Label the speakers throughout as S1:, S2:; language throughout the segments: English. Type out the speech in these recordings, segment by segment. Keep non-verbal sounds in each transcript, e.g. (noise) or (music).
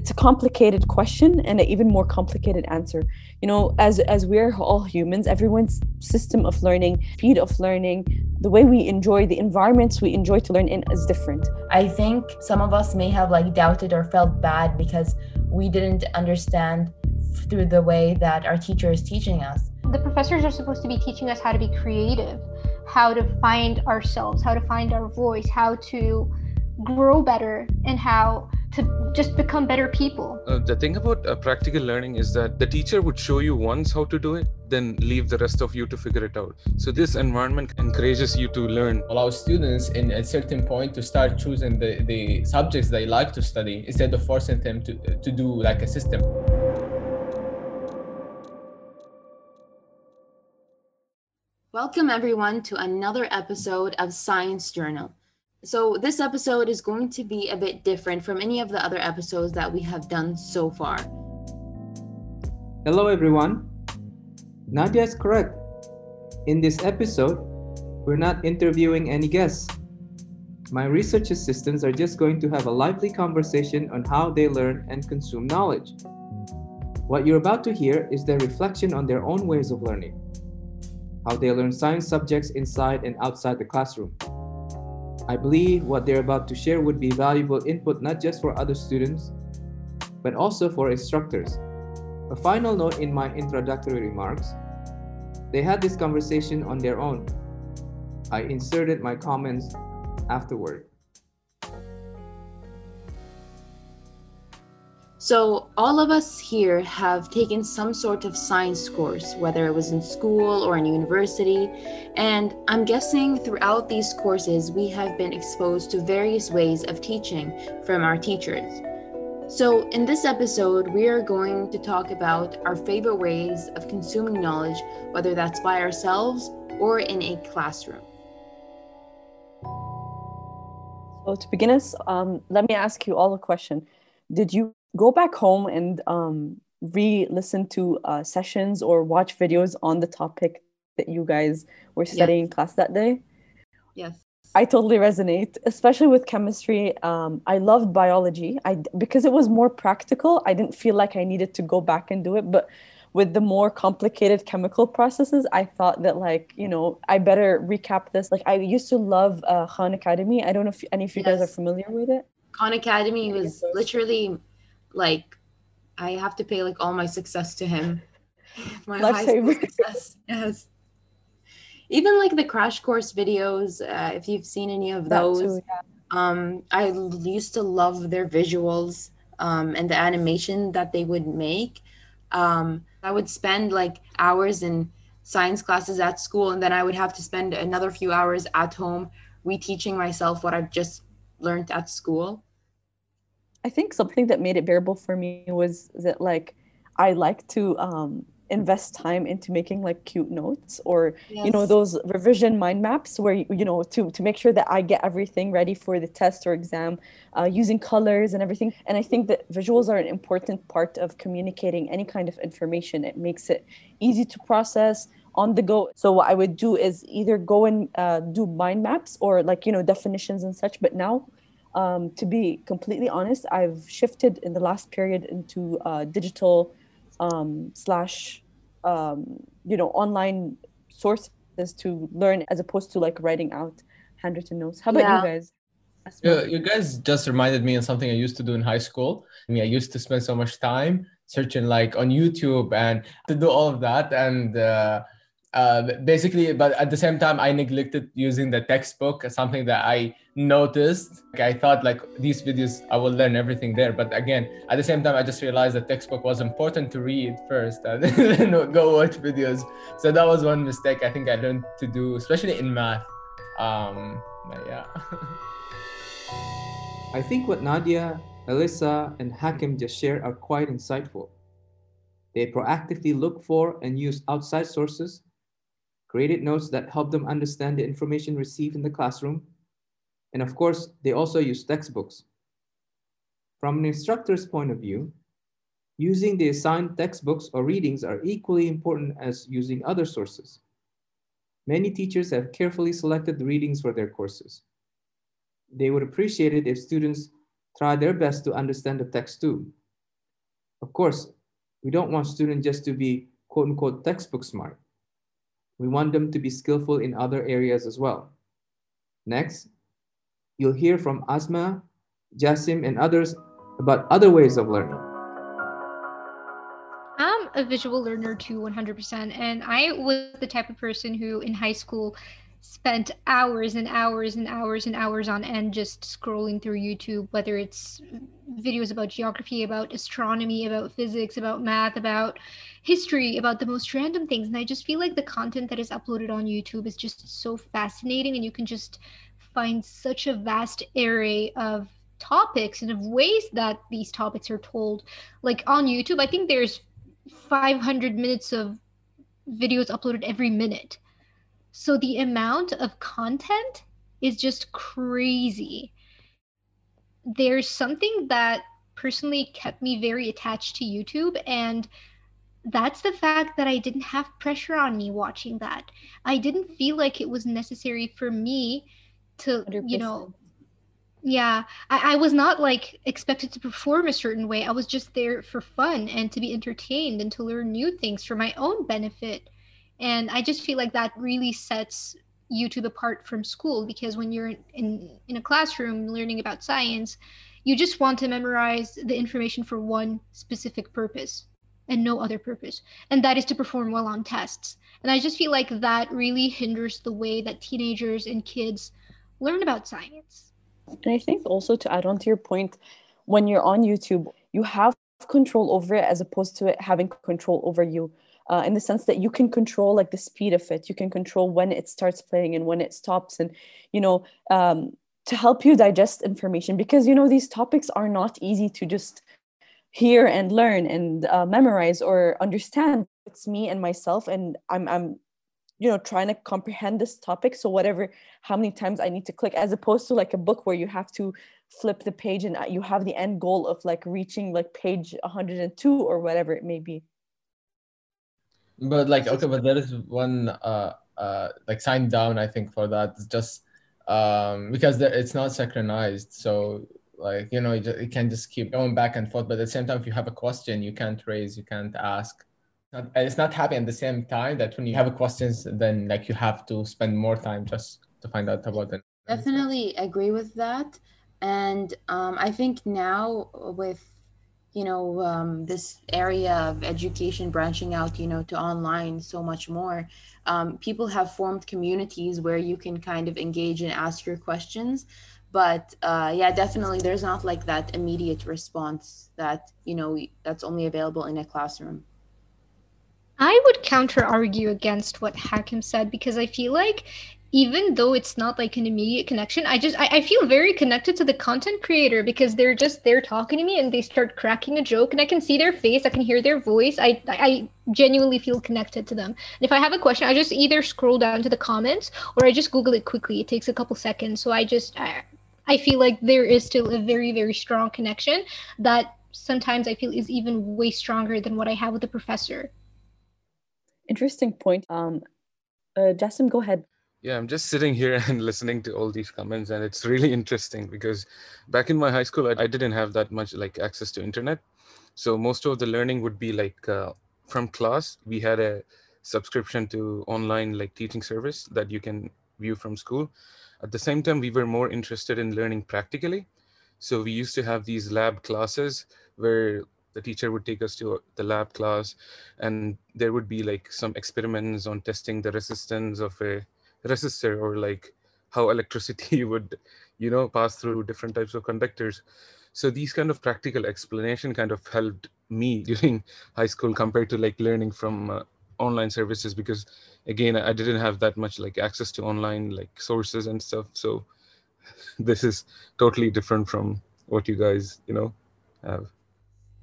S1: it's a complicated question and an even more complicated answer. You know as as we're all humans everyone's system of learning speed of learning the way we enjoy the environments we enjoy to learn in is different.
S2: I think some of us may have like doubted or felt bad because we didn't understand through the way that our teacher is teaching us.
S3: The professors are supposed to be teaching us how to be creative how to find ourselves how to find our voice how to grow better and how to just become better people.
S4: Uh, the thing about uh, practical learning is that the teacher would show you once how to do it, then leave the rest of you to figure it out. So this environment encourages you to learn.
S5: Allow students in a certain point to start choosing the, the subjects they like to study instead of forcing them to, to do like a system.
S2: Welcome everyone to another episode of Science Journal. So, this episode is going to be a bit different from any of the other episodes that we have done so far.
S6: Hello, everyone. Nadia is correct. In this episode, we're not interviewing any guests. My research assistants are just going to have a lively conversation on how they learn and consume knowledge. What you're about to hear is their reflection on their own ways of learning, how they learn science subjects inside and outside the classroom. I believe what they're about to share would be valuable input not just for other students, but also for instructors. A final note in my introductory remarks they had this conversation on their own. I inserted my comments afterward.
S2: So, all of us here have taken some sort of science course, whether it was in school or in university. And I'm guessing throughout these courses, we have been exposed to various ways of teaching from our teachers. So, in this episode, we are going to talk about our favorite ways of consuming knowledge, whether that's by ourselves or in a classroom.
S1: So, to begin us, um, let me ask you all a question. Did you go back home and um, re-listen to uh, sessions or watch videos on the topic that you guys were studying yes. class that day?
S2: Yes.
S1: I totally resonate especially with chemistry. Um, i loved biology. I because it was more practical i didn't feel like i needed to go back and do it but with the more complicated chemical processes i thought that like you know i better recap this. Like i used to love uh, khan academy. I don't know if any of you yes. guys are familiar with it
S2: khan academy was literally like I have to pay like all my success to him. (laughs) my high school success. Yes. Even like the crash course videos, uh, if you've seen any of those, too, yeah. um, I used to love their visuals um, and the animation that they would make. Um, I would spend like hours in science classes at school, and then I would have to spend another few hours at home reteaching myself what I've just learned at school.
S1: I think something that made it bearable for me was that like I like to um, invest time into making like cute notes or yes. you know those revision mind maps where you know to to make sure that I get everything ready for the test or exam uh, using colors and everything. And I think that visuals are an important part of communicating any kind of information. It makes it easy to process on the go. So what I would do is either go and uh, do mind maps or like you know definitions and such. But now um, to be completely honest, I've shifted in the last period into uh, digital um, slash, um, you know, online sources to learn as opposed to like writing out handwritten notes. How about yeah. you guys?
S5: Yeah, you guys just reminded me of something I used to do in high school. I mean, I used to spend so much time searching like on YouTube and to do all of that. And uh, uh, basically, but at the same time, I neglected using the textbook, something that I noticed. Like, I thought like these videos, I will learn everything there. But again, at the same time, I just realized the textbook was important to read first (laughs) and then go watch videos. So that was one mistake I think I learned to do, especially in math. Um, yeah. (laughs)
S6: I think what Nadia, Alyssa, and Hakim just shared are quite insightful. They proactively look for and use outside sources created notes that help them understand the information received in the classroom, and of course, they also use textbooks. From an instructor's point of view, using the assigned textbooks or readings are equally important as using other sources. Many teachers have carefully selected the readings for their courses. They would appreciate it if students try their best to understand the text too. Of course, we don't want students just to be quote unquote textbook smart. We want them to be skillful in other areas as well. Next, you'll hear from Asma, Jasim, and others about other ways of learning.
S3: I'm a visual learner too, 100%. And I was the type of person who in high school spent hours and hours and hours and hours on end just scrolling through YouTube, whether it's videos about geography, about astronomy, about physics, about math, about history, about the most random things. And I just feel like the content that is uploaded on YouTube is just so fascinating, and you can just find such a vast array of topics and of ways that these topics are told. Like on YouTube, I think there's 500 minutes of videos uploaded every minute so the amount of content is just crazy. There's something that personally kept me very attached to YouTube and that's the fact that I didn't have pressure on me watching that. I didn't feel like it was necessary for me to, 100%. you know, yeah, I, I was not like expected to perform a certain way. I was just there for fun and to be entertained and to learn new things for my own benefit. And I just feel like that really sets YouTube apart from school because when you're in in a classroom learning about science, you just want to memorize the information for one specific purpose and no other purpose, and that is to perform well on tests. And I just feel like that really hinders the way that teenagers and kids learn about science.
S1: And I think also to add on to your point, when you're on YouTube, you have control over it as opposed to it having control over you uh, in the sense that you can control like the speed of it. You can control when it starts playing and when it stops. And you know um, to help you digest information because you know these topics are not easy to just hear and learn and uh, memorize or understand. It's me and myself and i'm i'm you know trying to comprehend this topic. So whatever how many times i need to click as opposed to like a book where you have to flip the page and uh, you have the end goal of like reaching like page 102 or whatever it may be
S5: but like okay but there is one uh uh like sign down i think for that. It's just um because there, it's not synchronized. So like you know you, just, you can just keep going back and forth. But at the same time if you have a question you can't raise you can't ask. And it's not happening at the same time that when you have a questions then like you have to spend more time just to find out about it
S2: definitely agree with that. And um, i think now with you know um, this area of education branching out you know to online so much more. Um, people have formed communities where you can kind of engage and ask your questions. But uh, yeah definitely there's not like that immediate response that you know that's only available in a classroom.
S3: I would counter argue against what Hakim said because I feel like even though it's not like an immediate connection i just I, I, feel very connected to the content creator because they're just they're talking to me and they start cracking a joke and i can see their face i can hear their voice i i genuinely feel connected to them. And if i have a question i just either scroll down to the comments or i just google it quickly. It takes a couple seconds. So i just i, I feel like there is still a very very strong connection that sometimes i feel is even way stronger than what i have with the professor.
S1: Interesting point. Um uh, Jasim, go ahead
S4: yeah, I'm just sitting here (laughs) and listening to all these comments, and it's really interesting because back in my high school, I, I didn't have that much like access to internet, so most of the learning would be like uh, from class. We had a subscription to online like teaching service that you can view from school. At the same time, we were more interested in learning practically, so we used to have these lab classes where the teacher would take us to the lab class, and there would be like some experiments on testing the resistance of a resistor or like how electricity (laughs) would you know pass through different types of conductors. So these kind of practical explanation kind of helped me (laughs) during high school compared to like learning from uh, online services because again i didn't have that much like access to online like sources and stuff. So (laughs) this is totally different from what you guys you know have.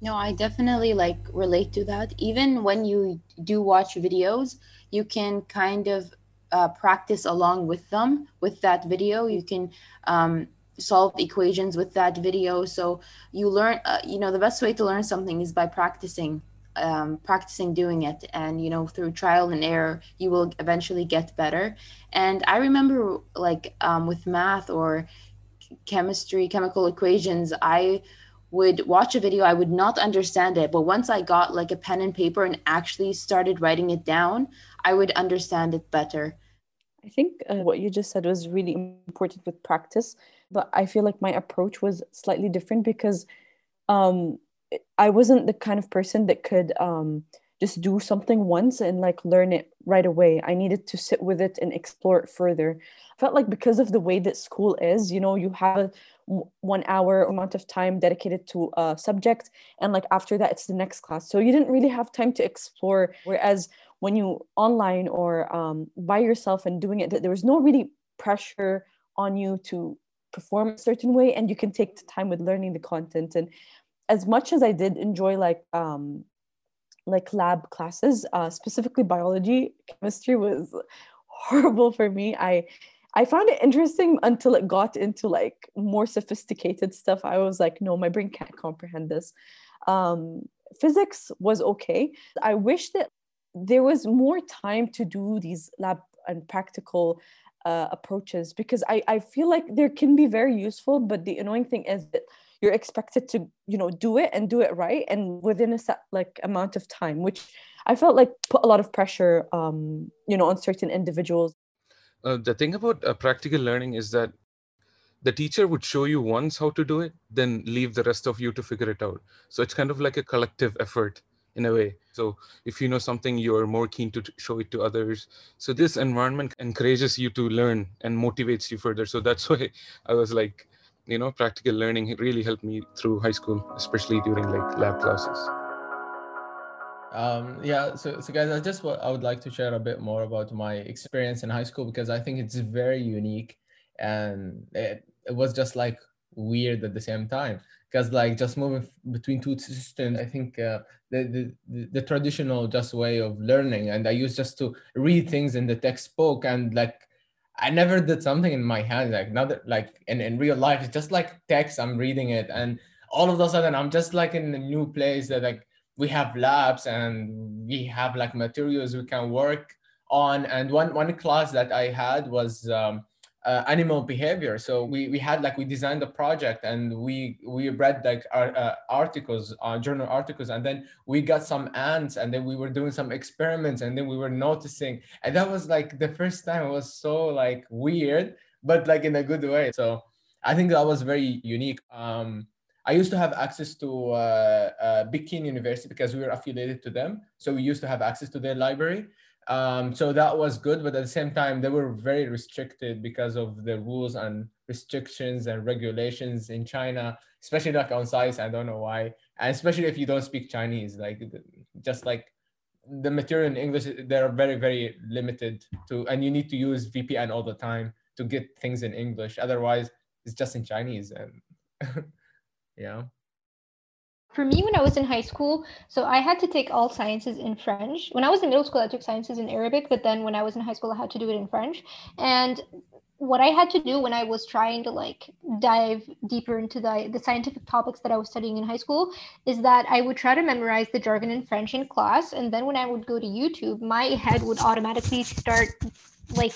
S2: No i definitely like relate to that. Even when you do watch videos you can kind of uh, practice along with them with that video. You can um, solve equations with that video. So you learn uh, you know the best way to learn something is by practicing um, practicing doing it. And you know through trial and error you will eventually get better. And i remember like um, with math or chemistry chemical equations i would watch a video, I would not understand it. But once I got like a pen and paper and actually started writing it down, I would understand it better.
S1: I think uh, what you just said was really important with practice, but I feel like my approach was slightly different because um, I wasn't the kind of person that could um, just do something once and like learn it right away. I needed to sit with it and explore it further. I felt like because of the way that school is, you know, you have one hour amount of time dedicated to a subject, and like after that, it's the next class. So you didn't really have time to explore. Whereas when you online or um, by yourself and doing it, there was no really pressure on you to perform a certain way, and you can take the time with learning the content. And as much as I did enjoy like um, like lab classes, uh, specifically biology, chemistry was horrible for me. I I found it interesting until it got into like more sophisticated stuff. I was like, no, my brain can't comprehend this. Um, physics was okay. I wish that there was more time to do these lab and practical uh, approaches because I, I feel like there can be very useful, but the annoying thing is that you're expected to you know do it and do it right and within a set like amount of time which i felt like put a lot of pressure um you know on certain individuals.
S4: Uh, the thing about uh, practical learning is that the teacher would show you once how to do it then leave the rest of you to figure it out. So it's kind of like a collective effort in a way. So if you know something you're more keen to show it to others. So this environment encourages you to learn and motivates you further. So that's (laughs) why i was like you know practical learning really helped me through high school especially during like lab classes.
S5: Um yeah so so guys i just what i would like to share a bit more about my experience in high school because i think it's very unique and it, it was just like weird at the same time. Because like just moving between two systems i think uh, the, the the traditional just way of learning and i used just to read things in the textbook and like I never did something in my hand like not like in, in real life. It's just like text. I'm reading it, and all of a sudden I'm just like in a new place that like we have labs and we have like materials we can work on. And one one class that I had was um, uh, animal behavior. So we, we had like we designed a project and we we read like our, uh, articles, uh, journal articles, and then we got some ants, and then we were doing some experiments, and then we were noticing, and that was like the first time it was so like weird, but like in a good way. So I think that was very unique. Um, I used to have access to uh, uh, Peking University because we were affiliated to them, so we used to have access to their library. Um, so that was good, but at the same time, they were very restricted because of the rules and restrictions and regulations in China, especially like on size. I don't know why, and especially if you don't speak Chinese, like just like the material in English, they're very very limited to, and you need to use VPN all the time to get things in English. Otherwise, it's just in Chinese, and (laughs) yeah
S3: for me when i was in high school so i had to take all sciences in french. When i was in middle school i took sciences in arabic but then when i was in high school i had to do it in french. And what i had to do when i was trying to like dive deeper into the, the scientific topics that i was studying in high school is that i would try to memorize the jargon in french in class. And then when i would go to youtube my head would automatically start like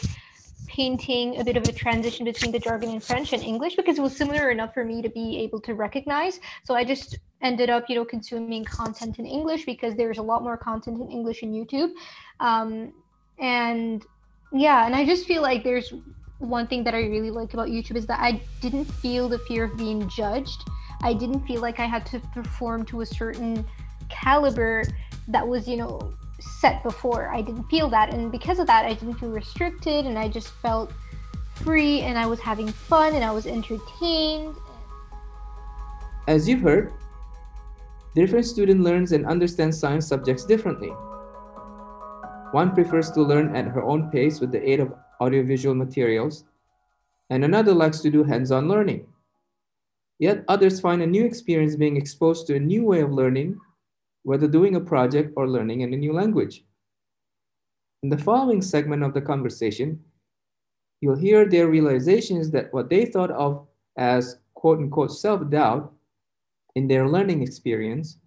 S3: painting a bit of a transition between the jargon in French and English because it was similar enough for me to be able to recognize. So I just ended up, you know, consuming content in English because there's a lot more content in English in YouTube. Um, and yeah, and I just feel like there's one thing that I really like about YouTube is that I didn't feel the fear of being judged. I didn't feel like I had to perform to a certain caliber that was, you know, set before. I didn't feel that. And because of that, I didn't feel restricted and I just felt free and I was having fun and I was entertained.
S6: As you've heard, different student learns and understands science subjects differently. One prefers to learn at her own pace with the aid of audiovisual materials, and another likes to do hands-on learning. Yet others find a new experience being exposed to a new way of learning whether doing a project or learning in a new language. In the following segment of the conversation, you'll hear their realizations that what they thought of as quote unquote self doubt in their learning experience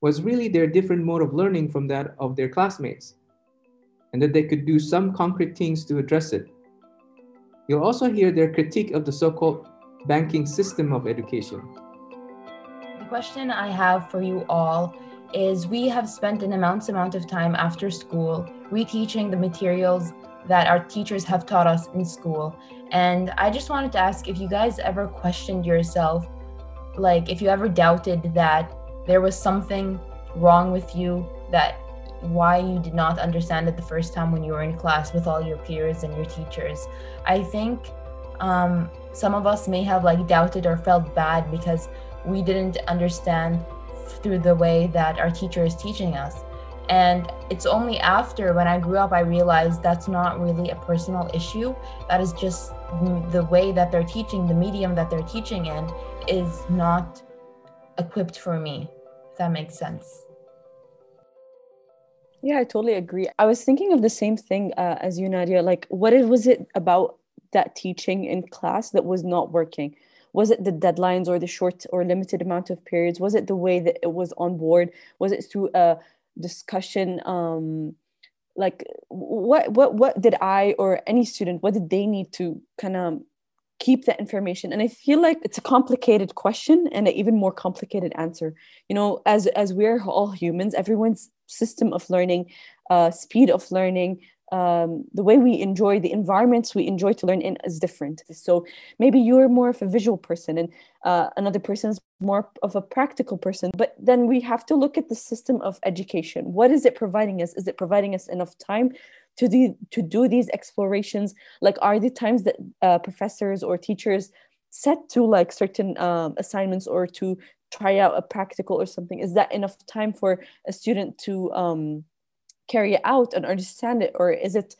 S6: was really their different mode of learning from that of their classmates, and that they could do some concrete things to address it. You'll also hear their critique of the so called banking system of education.
S2: The question I have for you all is we have spent an immense amount of time after school reteaching the materials that our teachers have taught us in school. And I just wanted to ask if you guys ever questioned yourself, like if you ever doubted that there was something wrong with you, that why you did not understand it the first time when you were in class with all your peers and your teachers. I think um, some of us may have like doubted or felt bad because we didn't understand through the way that our teacher is teaching us. And it's only after when I grew up I realized that's not really a personal issue. That is just the way that they're teaching, the medium that they're teaching in is not equipped for me, if that makes sense.
S1: Yeah, I totally agree. I was thinking of the same thing uh, as you, Nadia. Like, what was it about that teaching in class that was not working? Was it the deadlines or the short or limited amount of periods? Was it the way that it was on board? Was it through a discussion? Um, like, what what what did I or any student? What did they need to kind of keep that information and i feel like it's a complicated question and an even more complicated answer you know as as we're all humans everyone's system of learning uh, speed of learning um, the way we enjoy the environments we enjoy to learn in is different. So maybe you're more of a visual person and uh, another person is more of a practical person but then we have to look at the system of education. What is it providing us? Is it providing us enough time to do to do these explorations? Like are the times that uh, professors or teachers set to like certain um, assignments or to try out a practical or something is that enough time for a student to um, carry it out and understand it? Or is it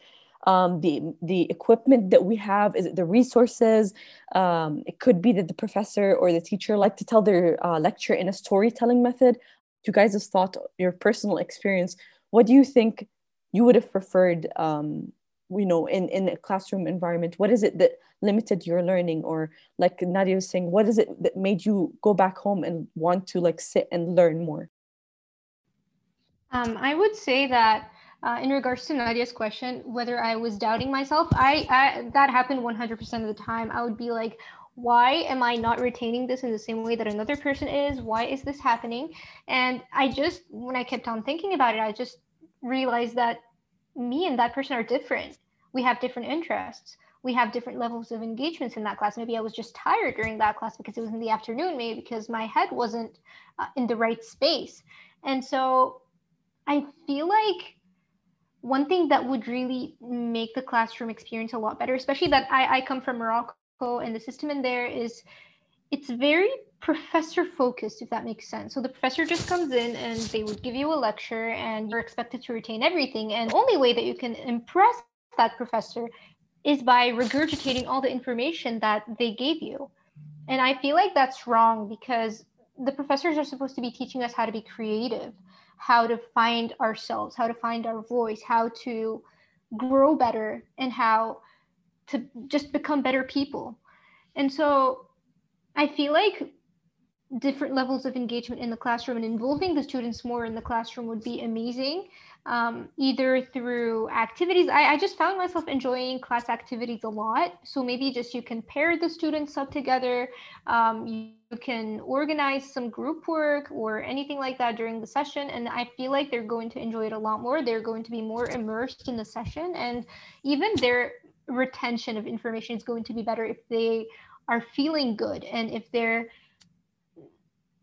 S1: um, the the equipment that we have is it the resources? Um, it could be that the professor or the teacher like to tell their uh, lecture in a storytelling method. You guys have thought your personal experience? What do you think you would have preferred um, you know in in a classroom environment? What is it that limited your learning? Or like nadia was saying what is it that made you go back home and want to like sit and learn more
S3: um, i would say that uh, in regards to Nadia's question, whether I was doubting myself, I, I that happened 100% of the time. I would be like, why am I not retaining this in the same way that another person is? Why is this happening? And I just, when I kept on thinking about it, I just realized that me and that person are different. We have different interests. We have different levels of engagements in that class. Maybe I was just tired during that class because it was in the afternoon, maybe because my head wasn't uh, in the right space. And so I feel like one thing that would really make the classroom experience a lot better, especially that I, I come from Morocco and the system in there is it's very professor focused, if that makes sense. So the professor just comes in and they would give you a lecture and you're expected to retain everything. And the only way that you can impress that professor is by regurgitating all the information that they gave you. And I feel like that's wrong because the professors are supposed to be teaching us how to be creative, how to find ourselves, how to find our voice, how to grow better, and how to just become better people. And so I feel like different levels of engagement in the classroom and involving the students more in the classroom would be amazing um, either through activities. I, I, just found myself enjoying class activities a lot. So maybe just you can pair the students up together. Um, you, you can organize some group work or anything like that during the session. And i feel like they're going to enjoy it a lot more. They're going to be more immersed in the session. And even their retention of information is going to be better if they are feeling good and if they're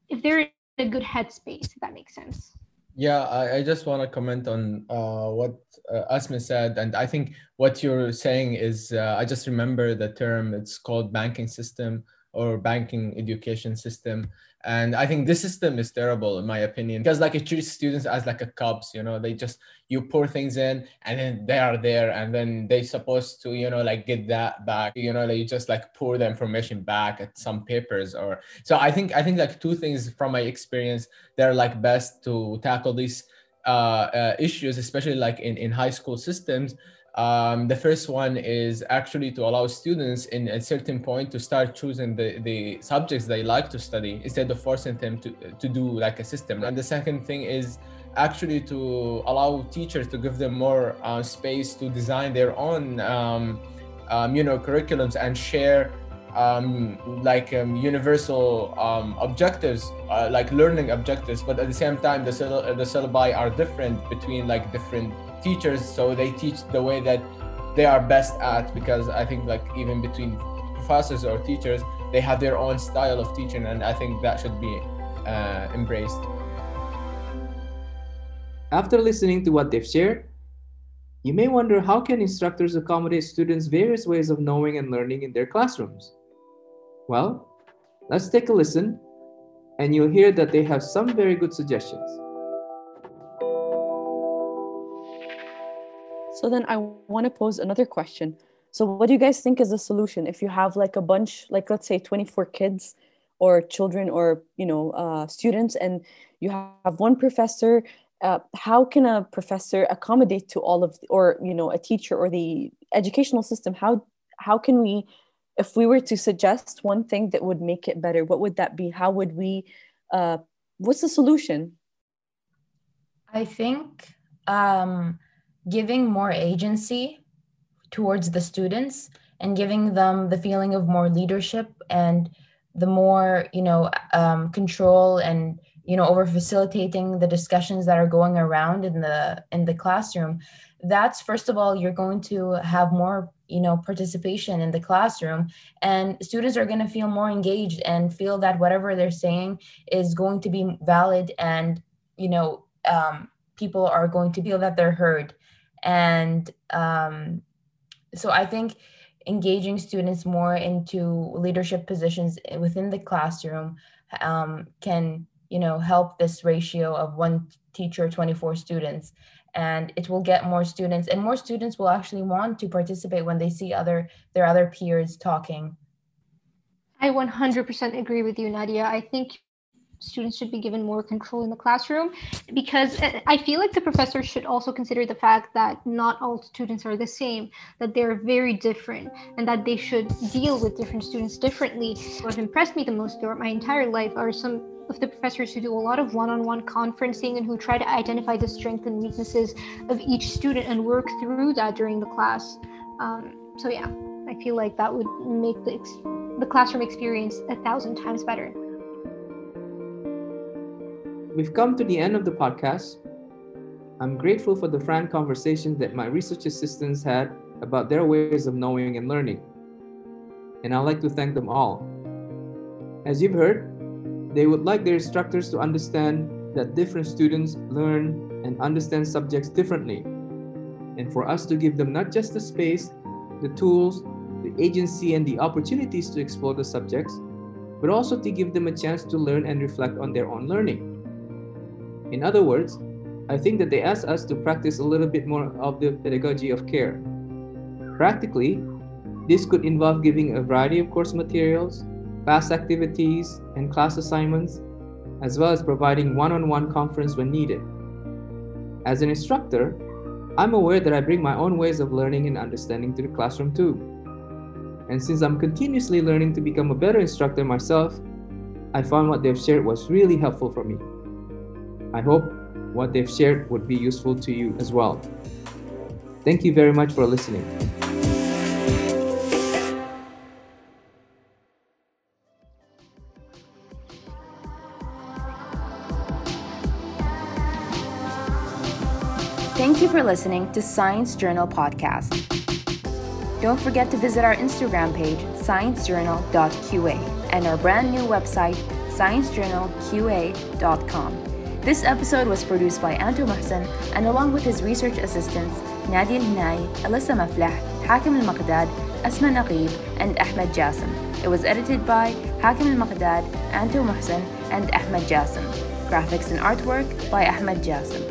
S3: if they're in a good headspace, if that makes sense.
S5: Yeah, I, I just want to comment on uh, what uh, Asma said. And I think what you're saying is, uh, I just remember the term, it's called banking system or banking education system. And i think this system is terrible in my opinion because like it treats students as like a cups you know? They just you pour things in and then they are there and then they supposed to you know like get that back you know? You just like pour the information back at some papers or so i think i think like two things from my experience they're like best to tackle these uh, uh issues especially like in in high school systems um, the first one is actually to allow students in a certain point to start choosing the, the subjects they like to study instead of forcing them to, to do like a system. And the second thing is actually to allow teachers to give them more uh, space to design their own um, um, you know curriculums and share um, like um, universal um, objectives, uh, like learning objectives, but at the same time, the, the syllabi are different between like different teachers. So they teach the way that they are best at because I think like even between professors or teachers, they have their own style of teaching, and I think that should be uh, embraced.
S6: After listening to what they've shared, you may wonder how can instructors accommodate students' various ways of knowing and learning in their classrooms? Well, let's take a listen and you'll hear that they have some very good suggestions.
S1: So then I want to pose another question. So what do you guys think is the solution? If you have like a bunch, like let's say 24 kids or children or you know uh, students, and you have one professor uh, how can a professor accommodate to all of or you know a teacher or the educational system? How how can we if we were to suggest one thing that would make it better what would that be? How would we uh, what's the solution?
S2: I think um, giving more agency towards the students and giving them the feeling of more leadership and the more you know um, control and you know over facilitating the discussions that are going around in the in the classroom that's first of all you're going to have more you know participation in the classroom and students are going to feel more engaged and feel that whatever they're saying is going to be valid and you know um, people are going to feel that they're heard and um, so i think engaging students more into leadership positions within the classroom um, can you know help this ratio of one teacher 24 students. And it will get more students and more students will actually want to participate when they see other their other peers talking.
S3: I 100% agree with you nadia. I think students should be given more control in the classroom because uh, I feel like the professor should also consider the fact that not all students are the same, that they're very different, and that they should deal with different students differently. What impressed me the most throughout my entire life are some of the professors who do a lot of one-on-one conferencing and who try to identify the strengths and weaknesses of each student and work through that during the class. Um, so yeah, I feel like that would make the ex- the classroom experience a thousand times better.
S6: We've come to the end of the podcast. I'm grateful for the frank conversations that my research assistants had about their ways of knowing and learning. And I'd like to thank them all. As you've heard, they would like their instructors to understand that different students learn and understand subjects differently, and for us to give them not just the space, the tools, the agency, and the opportunities to explore the subjects, but also to give them a chance to learn and reflect on their own learning. In other words, I think that they ask us to practice a little bit more of the pedagogy of care. Practically, this could involve giving a variety of course materials, class activities, and class assignments, as well as providing one on one conference when needed. As an instructor, I'm aware that I bring my own ways of learning and understanding to the classroom too. And since I'm continuously learning to become a better instructor myself, I found what they've shared was really helpful for me. I hope what they've shared would be useful to you as well. Thank you very much for listening.
S7: Thank you for listening to Science Journal Podcast. Don't forget to visit our Instagram page, sciencejournal.qa, and our brand new website, sciencejournalqa.com. This episode was produced by Anto Mohsin and along with his research assistants, Nadia Hinai, Alyssa Maflah, Hakim Al-Maqdad, Asma Naqib, and Ahmed Jassim. It was edited by Hakim Al-Maqdad, Anto Mohsin, and Ahmed Jassim. Graphics and artwork by Ahmed Jassim.